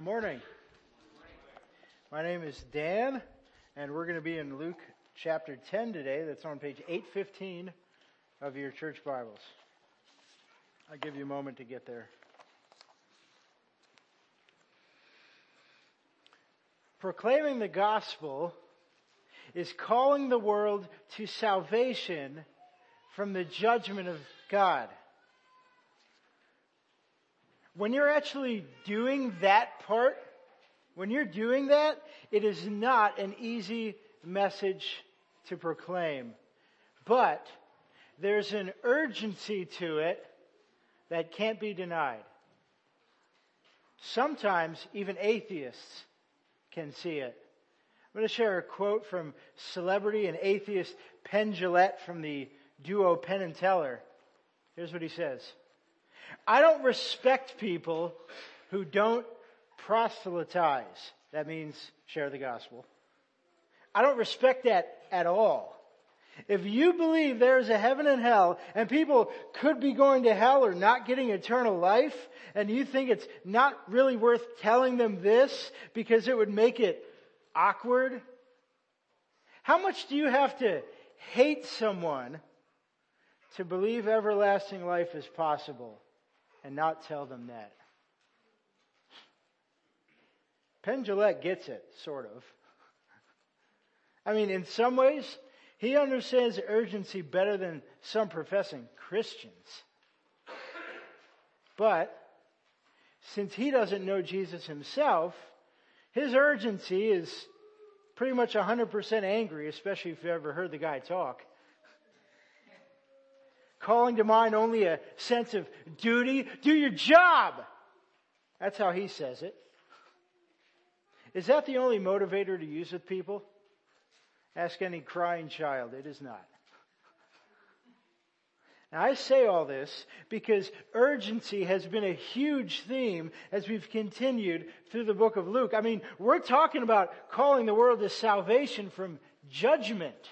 Good morning. My name is Dan, and we're going to be in Luke chapter 10 today. That's on page 815 of your church Bibles. I'll give you a moment to get there. Proclaiming the gospel is calling the world to salvation from the judgment of God. When you're actually doing that part, when you're doing that, it is not an easy message to proclaim. But there's an urgency to it that can't be denied. Sometimes even atheists can see it. I'm going to share a quote from celebrity and atheist Penn Jillette from the duo Penn and Teller. Here's what he says. I don't respect people who don't proselytize. That means share the gospel. I don't respect that at all. If you believe there's a heaven and hell and people could be going to hell or not getting eternal life and you think it's not really worth telling them this because it would make it awkward, how much do you have to hate someone to believe everlasting life is possible and not tell them that? Penn Jillette gets it, sort of. I mean, in some ways, he understands urgency better than some professing Christians. But, since he doesn't know Jesus himself, his urgency is pretty much 100% angry, especially if you've ever heard the guy talk. Calling to mind only a sense of duty. Do your job! That's how he says it. Is that the only motivator to use with people? Ask any crying child. It is not. Now I say all this because urgency has been a huge theme as we've continued through the book of Luke. I mean, we're talking about calling the world to salvation from judgment.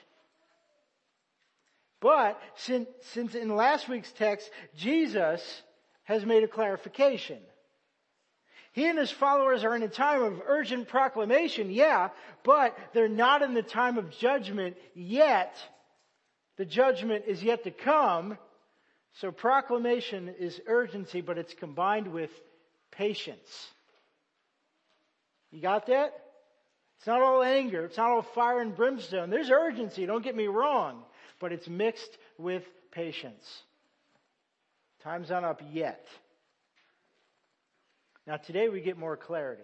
But since, since in last week's text, Jesus has made a clarification. He and his followers are in a time of urgent proclamation, yeah, but they're not in the time of judgment yet. The judgment is yet to come. So proclamation is urgency, but it's combined with patience. You got that? It's not all anger. It's not all fire and brimstone. There's urgency, don't get me wrong, but it's mixed with patience. Time's not up yet. Now today we get more clarity.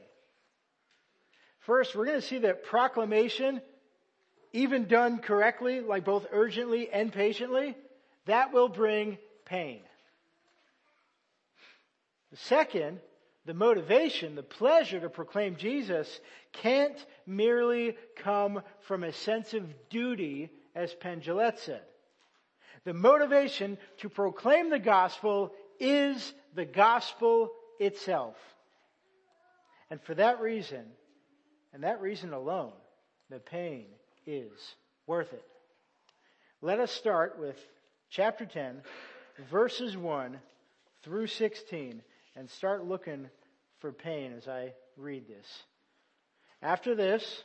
First, we're going to see that proclamation, even done correctly, like both urgently and patiently, that will bring pain. The second, the motivation, the pleasure to proclaim Jesus can't merely come from a sense of duty, as Penn Jillette said. The motivation to proclaim the gospel is the gospel itself. And for that reason, and that reason alone, the pain is worth it. Let us start with chapter 10, verses 1 through 16, and start looking for pain as I read this. After this,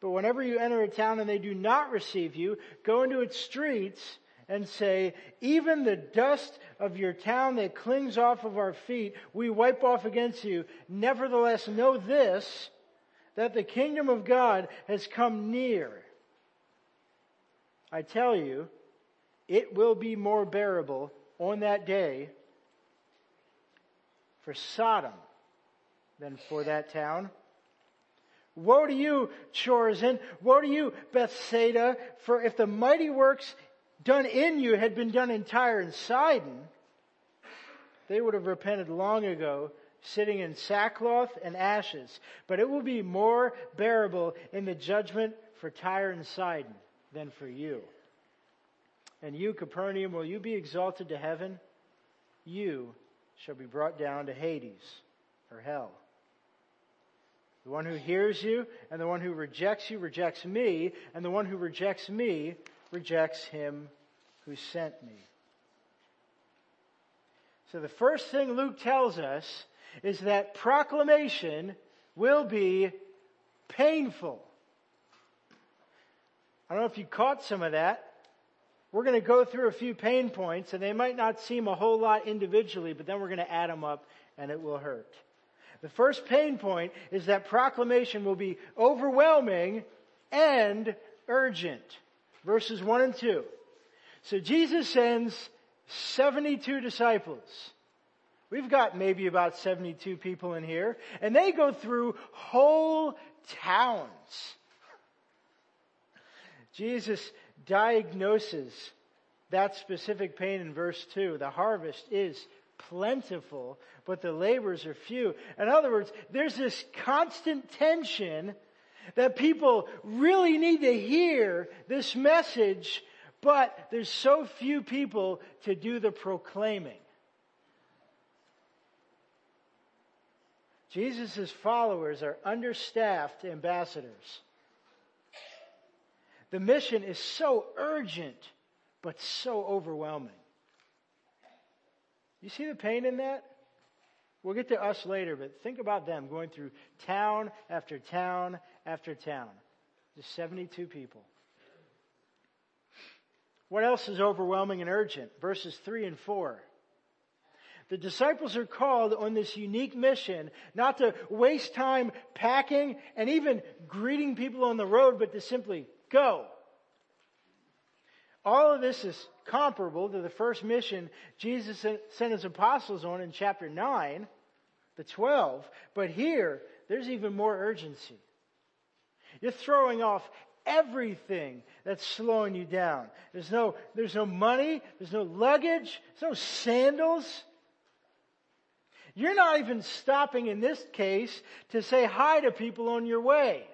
But whenever you enter a town and they do not receive you, go into its streets and say, even the dust of your town that clings off of our feet, we wipe off against you. Nevertheless, know this, that the kingdom of God has come near. I tell you, it will be more bearable on that day for Sodom than for that town. Woe to you, Chorazin! Woe to you, Bethsaida! For if the mighty works done in you had been done in Tyre and Sidon, they would have repented long ago, sitting in sackcloth and ashes. But it will be more bearable in the judgment for Tyre and Sidon than for you. And you, Capernaum, will you be exalted to heaven? You shall be brought down to Hades, or hell. The one who hears you and the one who rejects you rejects me, and the one who rejects me rejects him who sent me. So the first thing Luke tells us is that proclamation will be painful. I don't know if you caught some of that. We're going to go through a few pain points and they might not seem a whole lot individually, but then we're going to add them up and it will hurt. The first pain point is that proclamation will be overwhelming and urgent. Verses 1 and 2. So Jesus sends 72 disciples. We've got maybe about 72 people in here, and they go through whole towns. Jesus diagnoses that specific pain in verse 2. The harvest is plentiful, but the laborers are few. In other words, there's this constant tension that people really need to hear this message, but there's so few people to do the proclaiming. Jesus' followers are understaffed ambassadors. The mission is so urgent, but so overwhelming. You see the pain in that? We'll get to us later, but think about them going through town after town after town. Just 72 people. What else is overwhelming and urgent? Verses 3 and 4. The disciples are called on this unique mission not to waste time packing and even greeting people on the road, but to simply go. All of this is comparable to the first mission Jesus sent his apostles on in chapter 9, the 12, but here there's even more urgency. You're throwing off everything that's slowing you down. There's no, there's no money, there's no luggage, there's no sandals. You're not even stopping in this case to say hi to people on your way.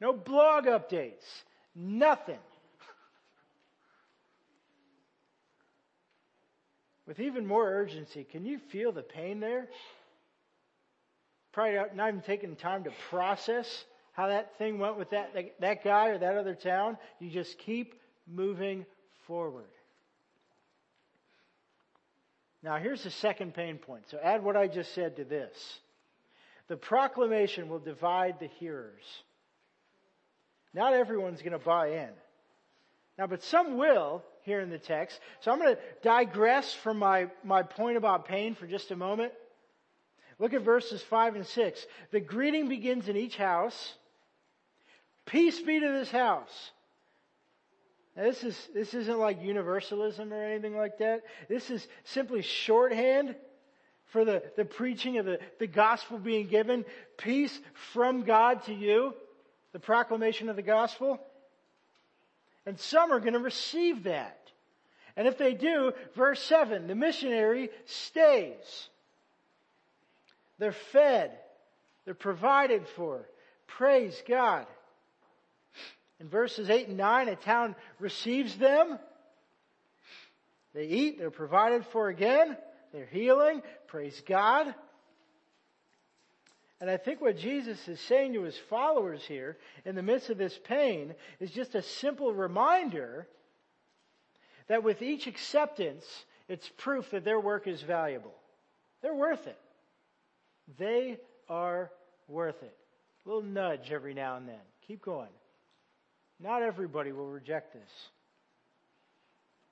No blog updates. Nothing. With even more urgency, can you feel the pain there? Probably not even taking time to process how that thing went with that, that guy or that other town. You just keep moving forward. Now here's the second pain point. So add what I just said to this. The proclamation will divide the hearers. Not everyone's going to buy in. Now, but some will here in the text. So I'm going to digress from my, my point about pain for just a moment. Look at verses 5 and 6. The greeting begins in each house. Peace be to this house. Now this is, this isn't like universalism or anything like that. This is simply shorthand for the, the preaching of the, the gospel being given. Peace from God to you the proclamation of the gospel. And some are going to receive that. And if they do, verse 7, the missionary stays. They're fed. They're provided for. Praise God. In verses 8 and 9, a town receives them. They eat. They're provided for again. They're healing. Praise God. And I think what Jesus is saying to his followers here in the midst of this pain is just a simple reminder that with each acceptance, it's proof that their work is valuable. They're worth it. They are worth it. A little nudge every now and then. Keep going. Not everybody will reject this.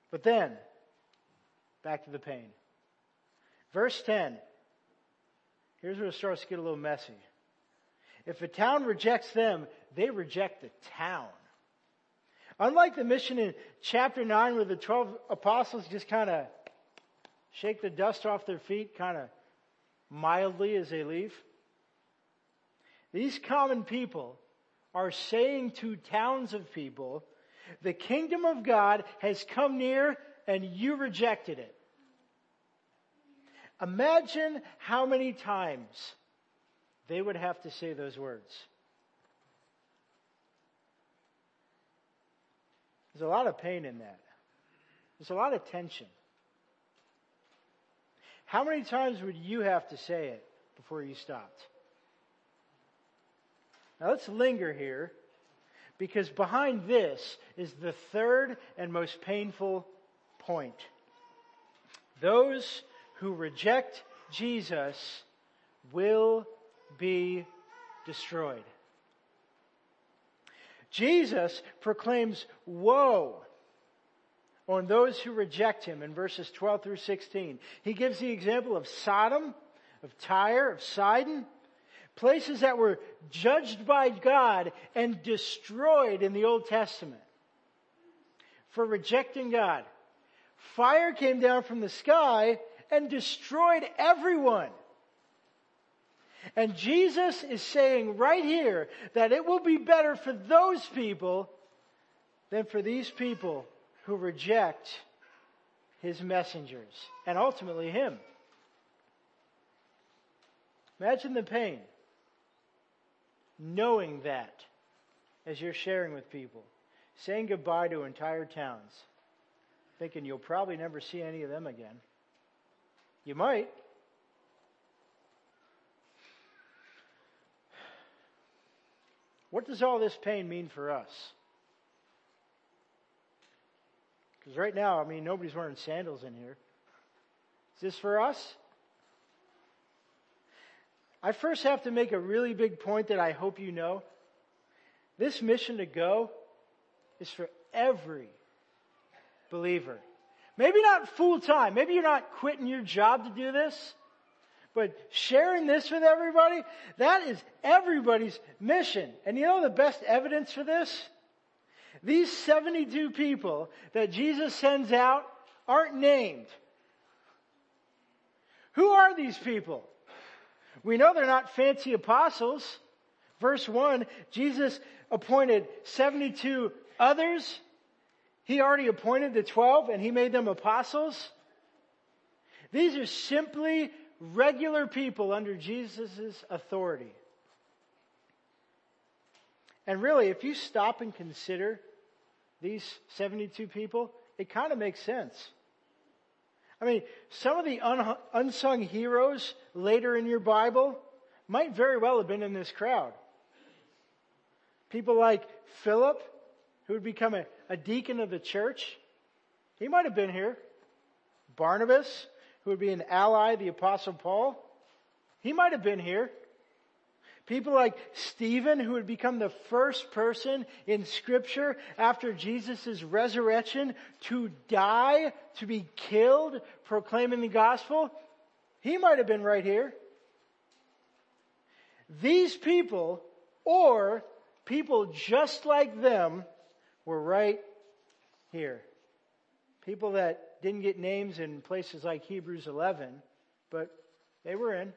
But then, back to the pain. Verse 10 Here's where it starts to get a little messy. If a town rejects them, they reject the town. Unlike the mission in chapter 9 where the 12 apostles just kind of shake the dust off their feet kind of mildly as they leave, these common people are saying to towns of people, the kingdom of God has come near and you rejected it. Imagine how many times they would have to say those words. There's a lot of pain in that. There's a lot of tension. How many times would you have to say it before you stopped? Now let's linger here because behind this is the third and most painful point. Those who reject Jesus will be destroyed. Jesus proclaims woe on those who reject him in verses 12 through 16. He gives the example of Sodom, of Tyre, of Sidon, places that were judged by God and destroyed in the Old Testament for rejecting God. Fire came down from the sky and destroyed everyone. And Jesus is saying right here that it will be better for those people than for these people who reject his messengers and ultimately him. Imagine the pain knowing that as you're sharing with people, saying goodbye to entire towns, thinking you'll probably never see any of them again. You might. What does all this pain mean for us? Because right now, I mean, nobody's wearing sandals in here. Is this for us? I first have to make a really big point that I hope you know. This mission to go is for every believer. Maybe not full time. Maybe you're not quitting your job to do this. But sharing this with everybody, that is everybody's mission. And you know the best evidence for this? These 72 people that Jesus sends out aren't named. Who are these people? We know they're not fancy apostles. Verse 1, Jesus appointed 72 others. He already appointed the 12 and he made them apostles. These are simply regular people under Jesus' authority. And really, if you stop and consider these 72 people, it kind of makes sense. I mean, some of the un- unsung heroes later in your Bible might very well have been in this crowd. People like Philip, who would become a, a deacon of the church, he might have been here. Barnabas, who would be an ally, the apostle Paul. He might have been here. People like Stephen, who would become the first person in scripture after Jesus' resurrection to die, to be killed, proclaiming the gospel. He might have been right here. These people, or people just like them, were right here. People that didn't get names in places like Hebrews 11, but they were in.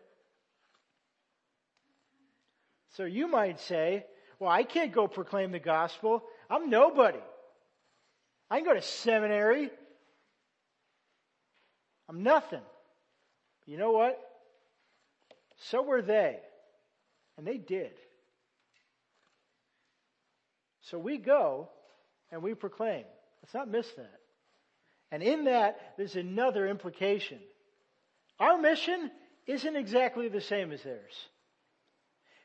So you might say, well, I can't go proclaim the gospel. I'm nobody. I can go to seminary. I'm nothing. You know what? So were they. And they did. So we go and we proclaim. Let's not miss that. And in that, there's another implication. Our mission isn't exactly the same as theirs.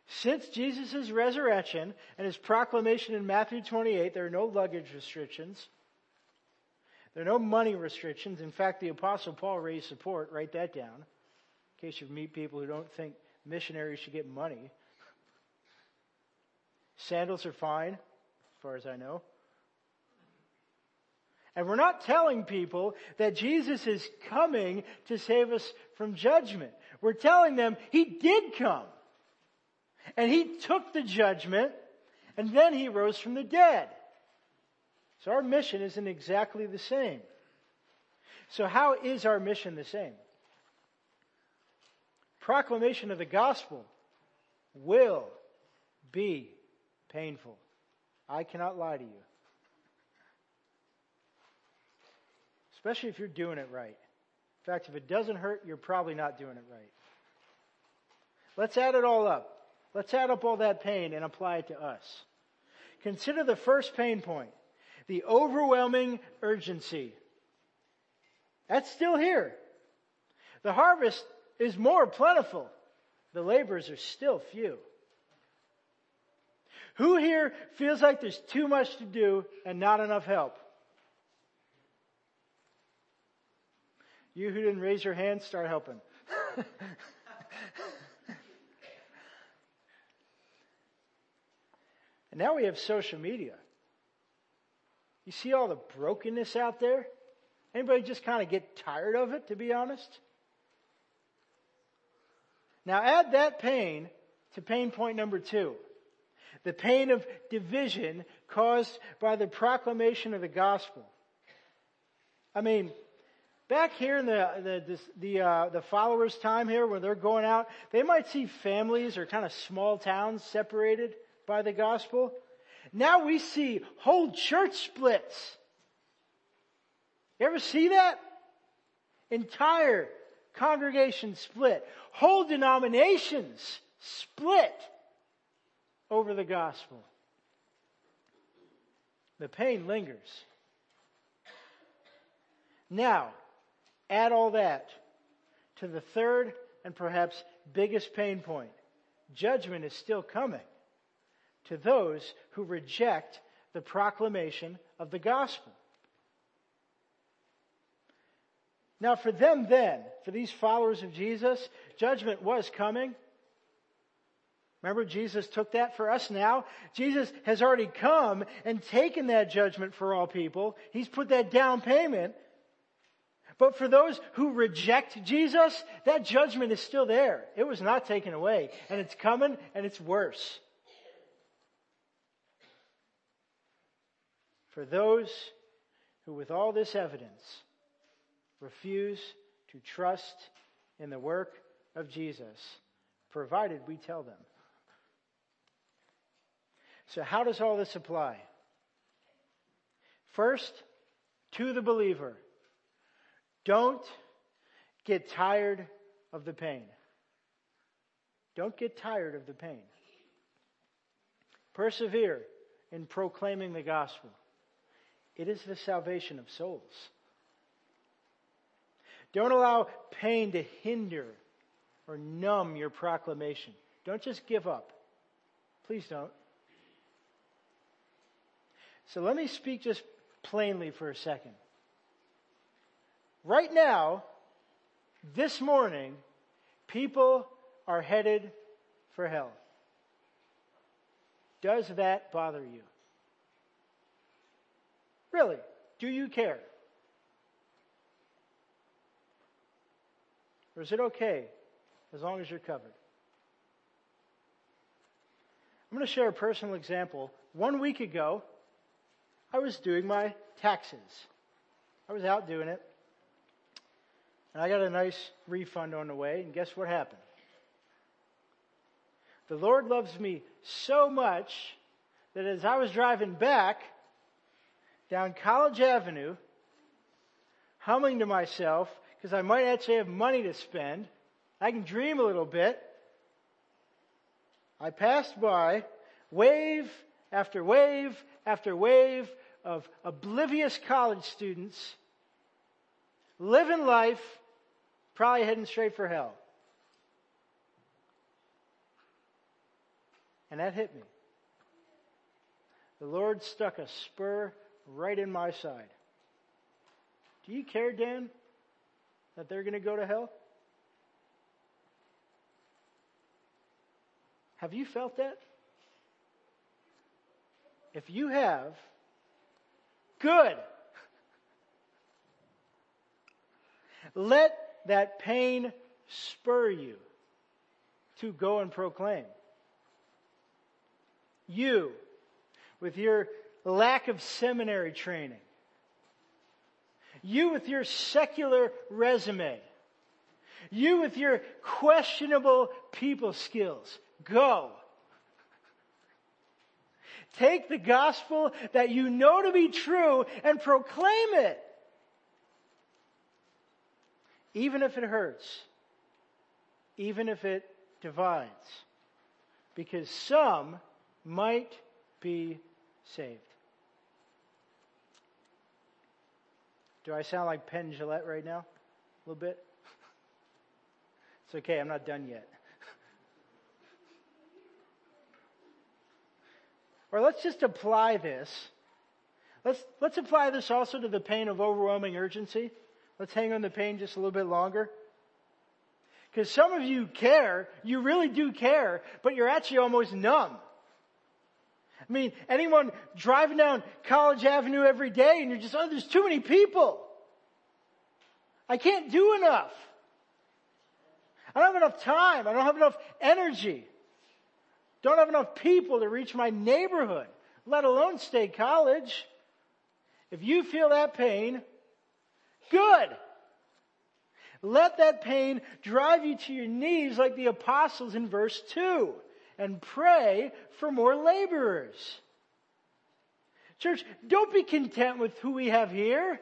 Since Jesus' resurrection and his proclamation in Matthew 28, there are no luggage restrictions. There are no money restrictions. In fact, the Apostle Paul raised support. Write that down in case you meet people who don't think missionaries should get money. Sandals are fine, as far as I know. And we're not telling people that Jesus is coming to save us from judgment. We're telling them He did come. And he took the judgment and then he rose from the dead. So our mission isn't exactly the same. So how is our mission the same? Proclamation of the gospel will be painful. I cannot lie to you. Especially if you're doing it right. In fact, if it doesn't hurt, you're probably not doing it right. Let's add it all up. Let's add up all that pain and apply it to us. Consider the first pain point. The overwhelming urgency. That's still here. The harvest is more plentiful. The laborers are still few. Who here feels like there's too much to do and not enough help? You who didn't raise your hand, start helping. and now we have social media. You see all the brokenness out there? Anybody just kind of get tired of it, to be honest? Now add that pain to pain point number two. The pain of division caused by the proclamation of the gospel. I mean, back here in the the the, uh, the followers' time here, when they're going out, they might see families or kind of small towns separated by the gospel. Now we see whole church splits. You ever see that? Entire congregation split. Whole denominations split over the gospel. The pain lingers. Now, add all that to the third and perhaps biggest pain point. Judgment is still coming to those who reject the proclamation of the gospel. Now for them then, for these followers of Jesus, judgment was coming. Remember, Jesus took that for us now. Jesus has already come and taken that judgment for all people. He's put that down payment. But for those who reject Jesus, that judgment is still there. It was not taken away. And it's coming and it's worse. For those who with all this evidence refuse to trust in the work of Jesus, provided we tell them. So how does all this apply? First, to the believer, don't get tired of the pain. Don't get tired of the pain. Persevere in proclaiming the gospel. It is the salvation of souls. Don't allow pain to hinder or numb your proclamation. Don't just give up. Please don't. So let me speak just plainly for a second. Right now, this morning, people are headed for hell. Does that bother you? Really? Do you care? Or is it okay as long as you're covered? I'm going to share a personal example. One week ago, I was doing my taxes. I was out doing it. And I got a nice refund on the way, and guess what happened? The Lord loves me so much that as I was driving back down College Avenue, humming to myself, because I might actually have money to spend, I can dream a little bit. I passed by wave after wave after wave of oblivious college students living life, probably heading straight for hell. And that hit me. The Lord stuck a spur right in my side. Do you care, Dan, that they're going to go to hell? Have you felt that? If you have, good. Let that pain spur you to go and proclaim. You, with your lack of seminary training. You with your secular resume. You with your questionable people skills. Go. Take the gospel that you know to be true and proclaim it. Even if it hurts. Even if it divides. Because some might be saved. Do I sound like Penn Jillette right now? A little bit? It's okay, I'm not done yet. or let's just apply this. Let's, let's apply this also to the pain of overwhelming urgency. Let's hang on the pain just a little bit longer. Because some of you care, you really do care, but you're actually almost numb. I mean, anyone driving down College Avenue every day and you're just, oh, there's too many people. I can't do enough. I don't have enough time. I don't have enough energy. Don't have enough people to reach my neighborhood, let alone state college. If you feel that pain, good. Let that pain drive you to your knees like the apostles in verse 2 and pray for more laborers. Church, don't be content with who we have here.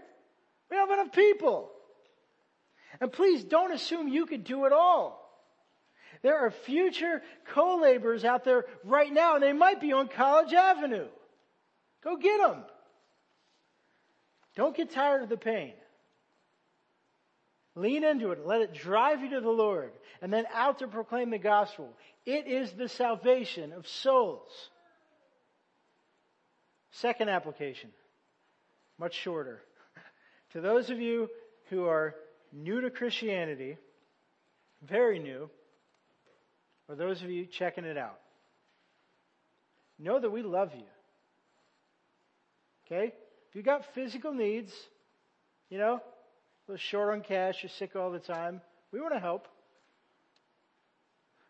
We have enough people. And please don't assume you could do it all. There are future co-laborers out there right now and they might be on College Avenue. Go get them. Don't get tired of the pain. Lean into it. Let it drive you to the Lord and then out to proclaim the gospel. It is the salvation of souls. Second application, much shorter. to those of you who are new to Christianity, very new, or those of you checking it out, know that we love you. Okay? If you've got physical needs, you know, little short on cash, you're sick all the time, we want to help.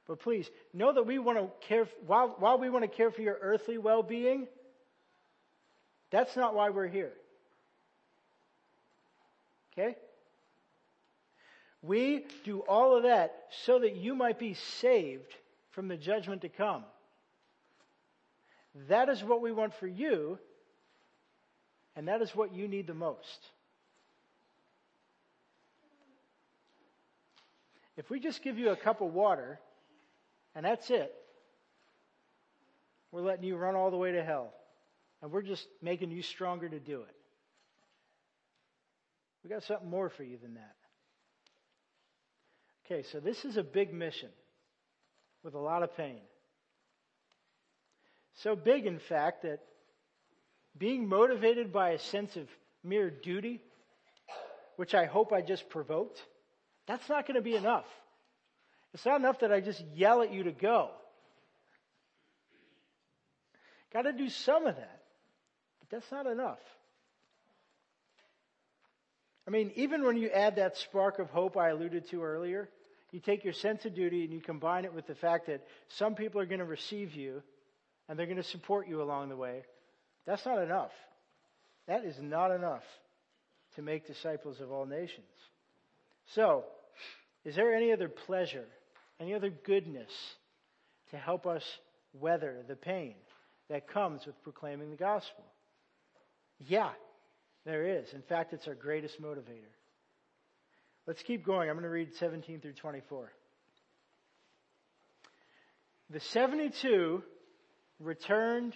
But please, know that we want to care, while, while we want to care for your earthly well-being, that's not why we're here. Okay? We do all of that so that you might be saved from the judgment to come. That is what we want for you, and that is what you need the most. If we just give you a cup of water, and that's it, we're letting you run all the way to hell. And we're just making you stronger to do it. We got something more for you than that. Okay, so this is a big mission with a lot of pain. So big, in fact, that being motivated by a sense of mere duty, which I hope I just provoked, that's not going to be enough. It's not enough that I just yell at you to go. Got to do some of that. But that's not enough. I mean, even when you add that spark of hope I alluded to earlier, you take your sense of duty and you combine it with the fact that some people are going to receive you and they're going to support you along the way. That's not enough. That is not enough to make disciples of all nations. So, is there any other pleasure, any other goodness to help us weather the pain that comes with proclaiming the gospel? Yeah, there is. In fact, it's our greatest motivator. Let's keep going. I'm going to read 17 through 24. The 72 returned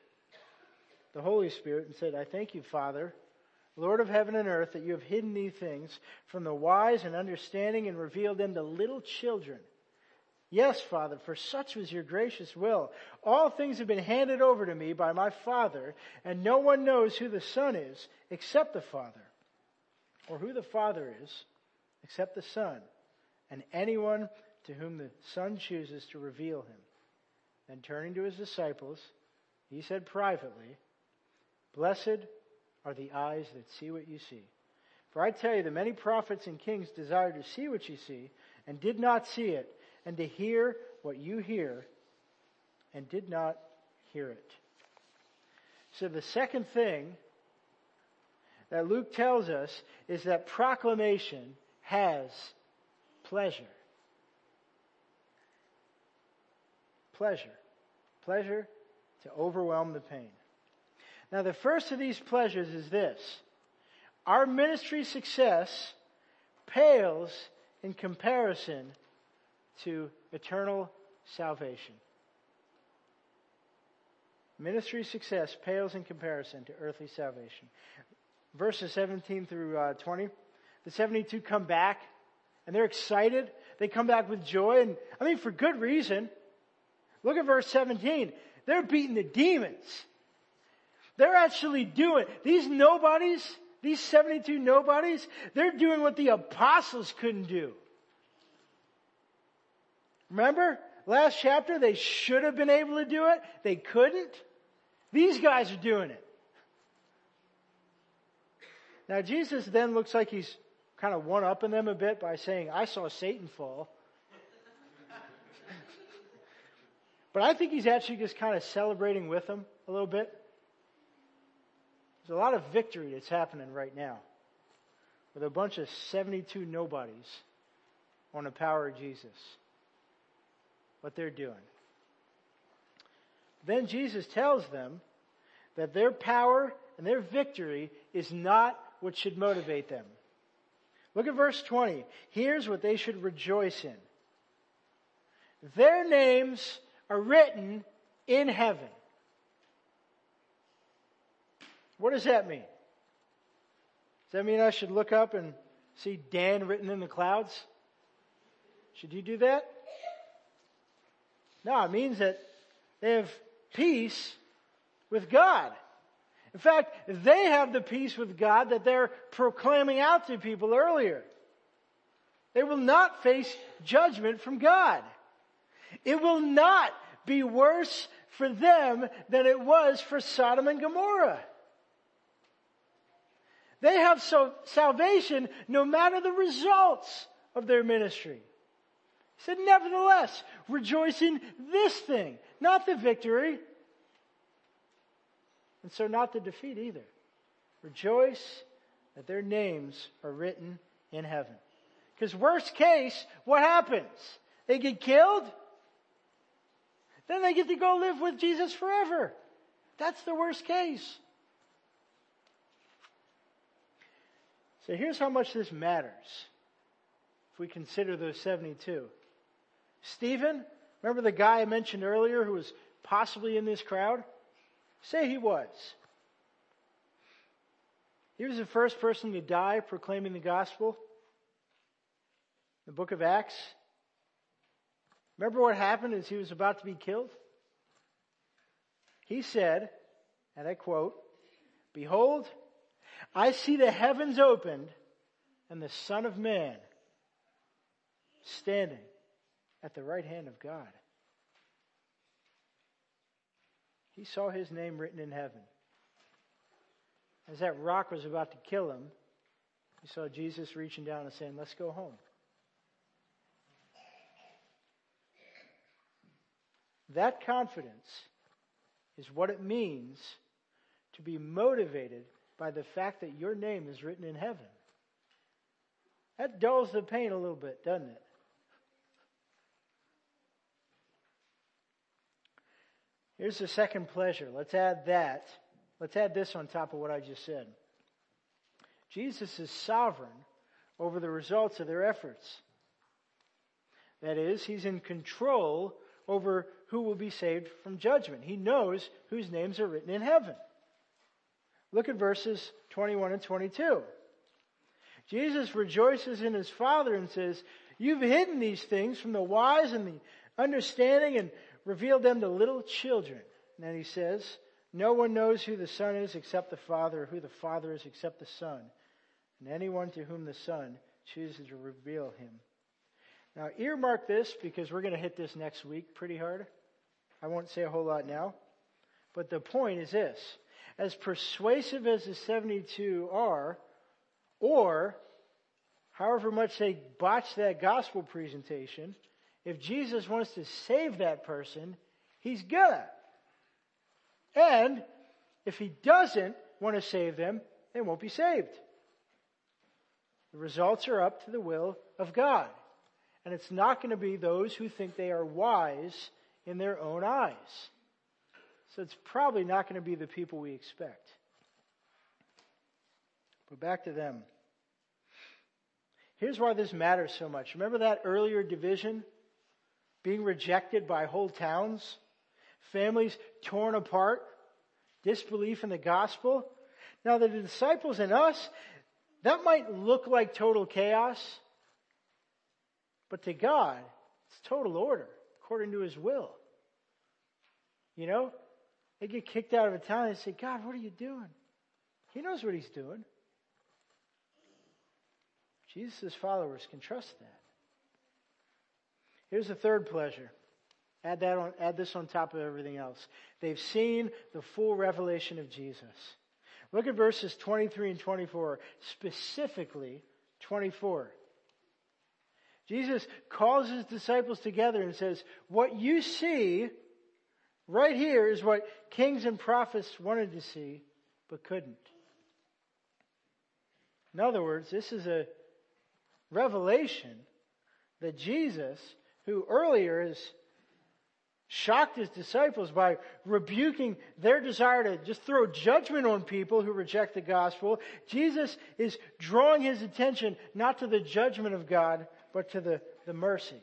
the Holy Spirit, and said, I thank you, Father, Lord of heaven and earth, that you have hidden these things from the wise and understanding and revealed them to little children. Yes, Father, for such was your gracious will. All things have been handed over to me by my Father, and no one knows who the Son is except the Father, or who the Father is except the Son, and anyone to whom the Son chooses to reveal him. Then turning to his disciples, he said privately, Blessed are the eyes that see what you see. For I tell you that many prophets and kings desired to see what you see, and did not see it and to hear what you hear and did not hear it. So the second thing that Luke tells us is that proclamation has pleasure. Pleasure. Pleasure to overwhelm the pain. Now the first of these pleasures is this. Our ministry success pales in comparison to eternal salvation. Ministry success pales in comparison to earthly salvation. Verses 17 through uh, 20. The 72 come back and they're excited. They come back with joy and I mean for good reason. Look at verse 17. They're beating the demons. They're actually doing, these nobodies, these 72 nobodies, they're doing what the apostles couldn't do. Remember? Last chapter, they should have been able to do it. They couldn't. These guys are doing it. Now Jesus then looks like he's kind of one upping them a bit by saying, I saw Satan fall. but I think he's actually just kind of celebrating with them a little bit. There's a lot of victory that's happening right now with a bunch of 72 nobodies on the power of Jesus what they're doing. Then Jesus tells them that their power and their victory is not what should motivate them. Look at verse 20. Here's what they should rejoice in. Their names are written in heaven. What does that mean? Does that mean I should look up and see Dan written in the clouds? Should you do that? No, it means that they have peace with God. In fact, they have the peace with God that they're proclaiming out to people earlier. They will not face judgment from God. It will not be worse for them than it was for Sodom and Gomorrah. They have so salvation no matter the results of their ministry. He said, nevertheless, rejoice in this thing, not the victory. And so not the defeat either. Rejoice that their names are written in heaven. Because worst case, what happens? They get killed? Then they get to go live with Jesus forever. That's the worst case. So here's how much this matters if we consider those 72. Stephen, remember the guy I mentioned earlier who was possibly in this crowd? Say he was. He was the first person to die proclaiming the gospel. The book of Acts. Remember what happened as he was about to be killed? He said, and I quote, Behold, I see the heavens opened and the Son of Man standing at the right hand of God. He saw his name written in heaven. As that rock was about to kill him, he saw Jesus reaching down and saying, Let's go home. That confidence is what it means to be motivated by the fact that your name is written in heaven. That dulls the pain a little bit, doesn't it? Here's the second pleasure. Let's add that. Let's add this on top of what I just said. Jesus is sovereign over the results of their efforts. That is, he's in control over who will be saved from judgment. He knows whose names are written in heaven. Look at verses 21 and 22. Jesus rejoices in his Father and says, You've hidden these things from the wise and the understanding and revealed them to little children. And then he says, no one knows who the Son is except the Father, or who the Father is except the Son, and anyone to whom the Son chooses to reveal him. Now, earmark this because we're going to hit this next week pretty hard. I won't say a whole lot now. But the point is this as persuasive as the 72 are, or however much they botch that gospel presentation, if Jesus wants to save that person, he's gonna. And if he doesn't want to save them, they won't be saved. The results are up to the will of God. And it's not going to be those who think they are wise in their own eyes. So it's probably not going to be the people we expect. But back to them. Here's why this matters so much. Remember that earlier division? Being rejected by whole towns? Families torn apart? Disbelief in the gospel? Now, the disciples and us, that might look like total chaos, but to God, it's total order according to His will. You know, they get kicked out of a town and say, God, what are you doing? He knows what He's doing. Jesus' followers can trust that. Here's the third pleasure. Add that on, add this on top of everything else. They've seen the full revelation of Jesus. Look at verses 23 and 24, specifically 24. Jesus calls his disciples together and says, What you see right here is what kings and prophets wanted to see, but couldn't. In other words, this is a revelation that Jesus, who earlier has shocked his disciples by rebuking their desire to just throw judgment on people who reject the gospel, Jesus is drawing his attention not to the judgment of God, but to the, the mercy.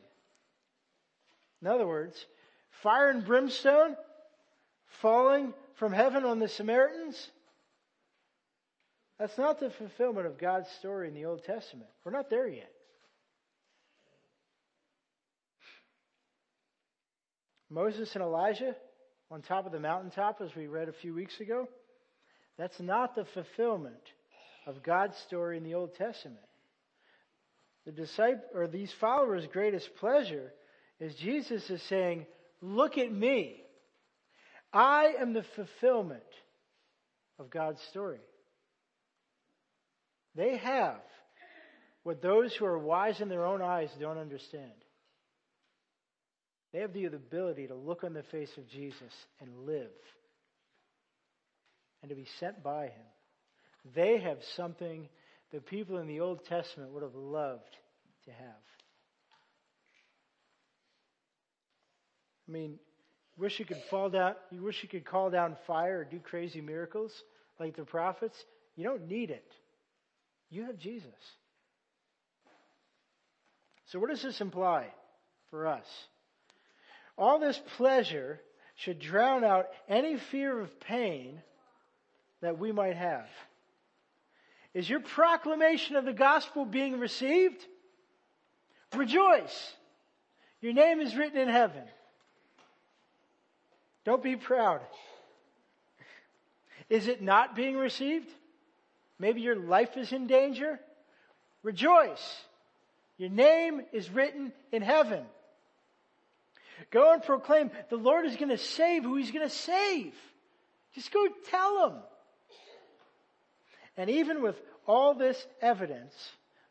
In other words, fire and brimstone falling from heaven on the Samaritans. That's not the fulfillment of God's story in the Old Testament. We're not there yet. Moses and Elijah on top of the mountaintop, as we read a few weeks ago, that's not the fulfillment of God's story in the Old Testament the disciple or these followers' greatest pleasure is Jesus is saying, look at me. I am the fulfillment of God's story. They have what those who are wise in their own eyes don't understand. They have the ability to look on the face of Jesus and live and to be sent by him. They have something the people in the Old Testament would have loved to have. I mean, wish you could fall down, you wish you could call down fire or do crazy miracles like the prophets. You don't need it. You have Jesus. So what does this imply for us? All this pleasure should drown out any fear of pain that we might have. Is your proclamation of the gospel being received? Rejoice. Your name is written in heaven. Don't be proud. Is it not being received? Maybe your life is in danger? Rejoice. Your name is written in heaven. Go and proclaim the Lord is going to save who he's going to save. Just go tell him. And even with all this evidence,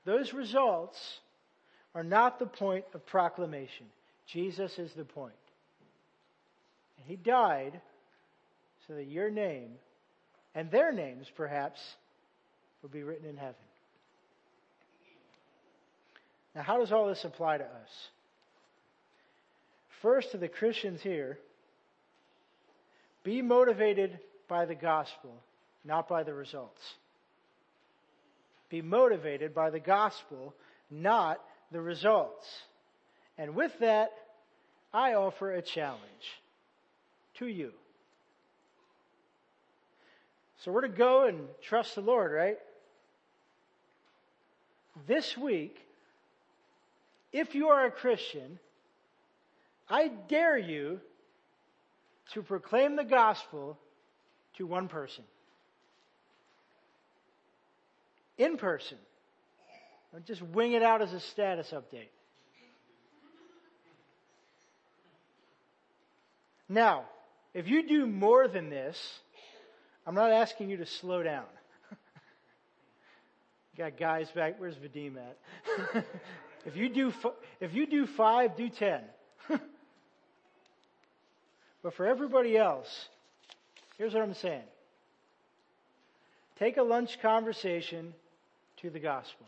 those results are not the point of proclamation. Jesus is the point. And he died so that your name and their names perhaps will be written in heaven. Now, how does all this apply to us? First, to the Christians here, be motivated by the gospel, not by the results be motivated by the gospel, not the results. And with that, I offer a challenge to you. So we're to go and trust the Lord, right? This week, if you are a Christian, I dare you to proclaim the gospel to one person. In person. Don't just wing it out as a status update. Now, if you do more than this, I'm not asking you to slow down. Got guys back. Where's Vadim at? if you do, if you do five, do ten. but for everybody else, here's what I'm saying. Take a lunch conversation to the gospel.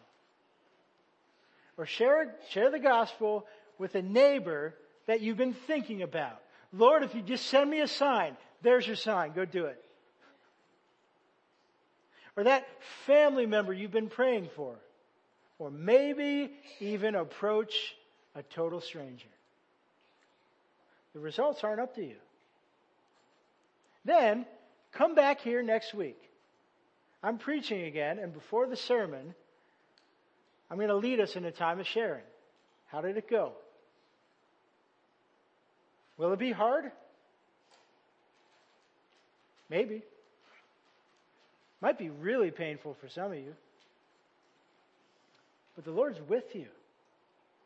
Or share, share the gospel with a neighbor that you've been thinking about. Lord, if you just send me a sign, there's your sign. Go do it. Or that family member you've been praying for. Or maybe even approach a total stranger. The results aren't up to you. Then come back here next week. I'm preaching again, and before the sermon, I'm going to lead us in a time of sharing. How did it go? Will it be hard? Maybe. Might be really painful for some of you. But the Lord's with you.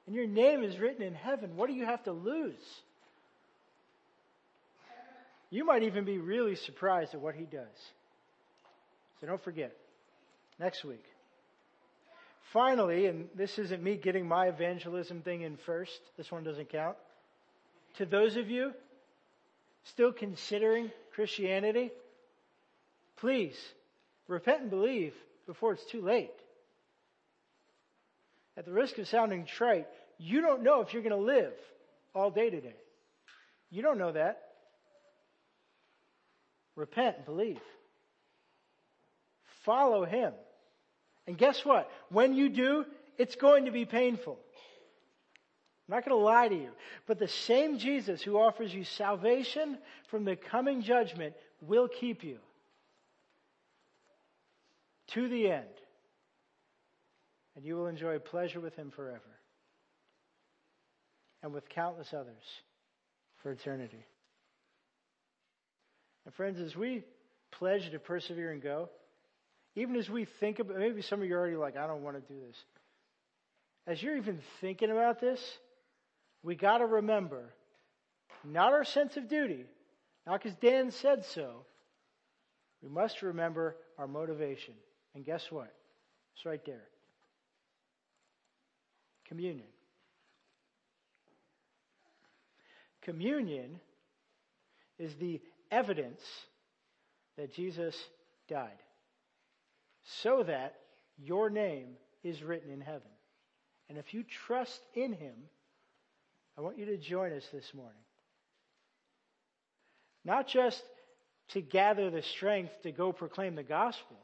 And your name is written in heaven. What do you have to lose? You might even be really surprised at what He does. So don't forget. Next week. Finally, and this isn't me getting my evangelism thing in first, this one doesn't count to those of you still considering Christianity, please repent and believe before it's too late. At the risk of sounding trite, you don't know if you're going to live all day today. You don't know that. Repent and believe. Follow Him. And guess what? When you do, it's going to be painful. I'm not going to lie to you. But the same Jesus who offers you salvation from the coming judgment will keep you to the end. And you will enjoy pleasure with him forever. And with countless others for eternity. And friends, as we pledge to persevere and go, even as we think about, maybe some of you are already like, I don't want to do this. As you're even thinking about this, we got to remember not our sense of duty, not because Dan said so. We must remember our motivation. And guess what? It's right there communion. Communion is the evidence that Jesus died so that your name is written in heaven. And if you trust in him, I want you to join us this morning. Not just to gather the strength to go proclaim the gospel,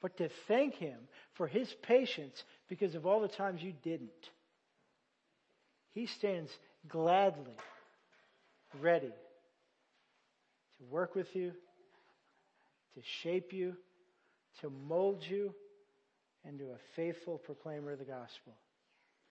but to thank Him for His patience because of all the times you didn't. He stands gladly ready to work with you, to shape you, to mold you into a faithful proclaimer of the gospel.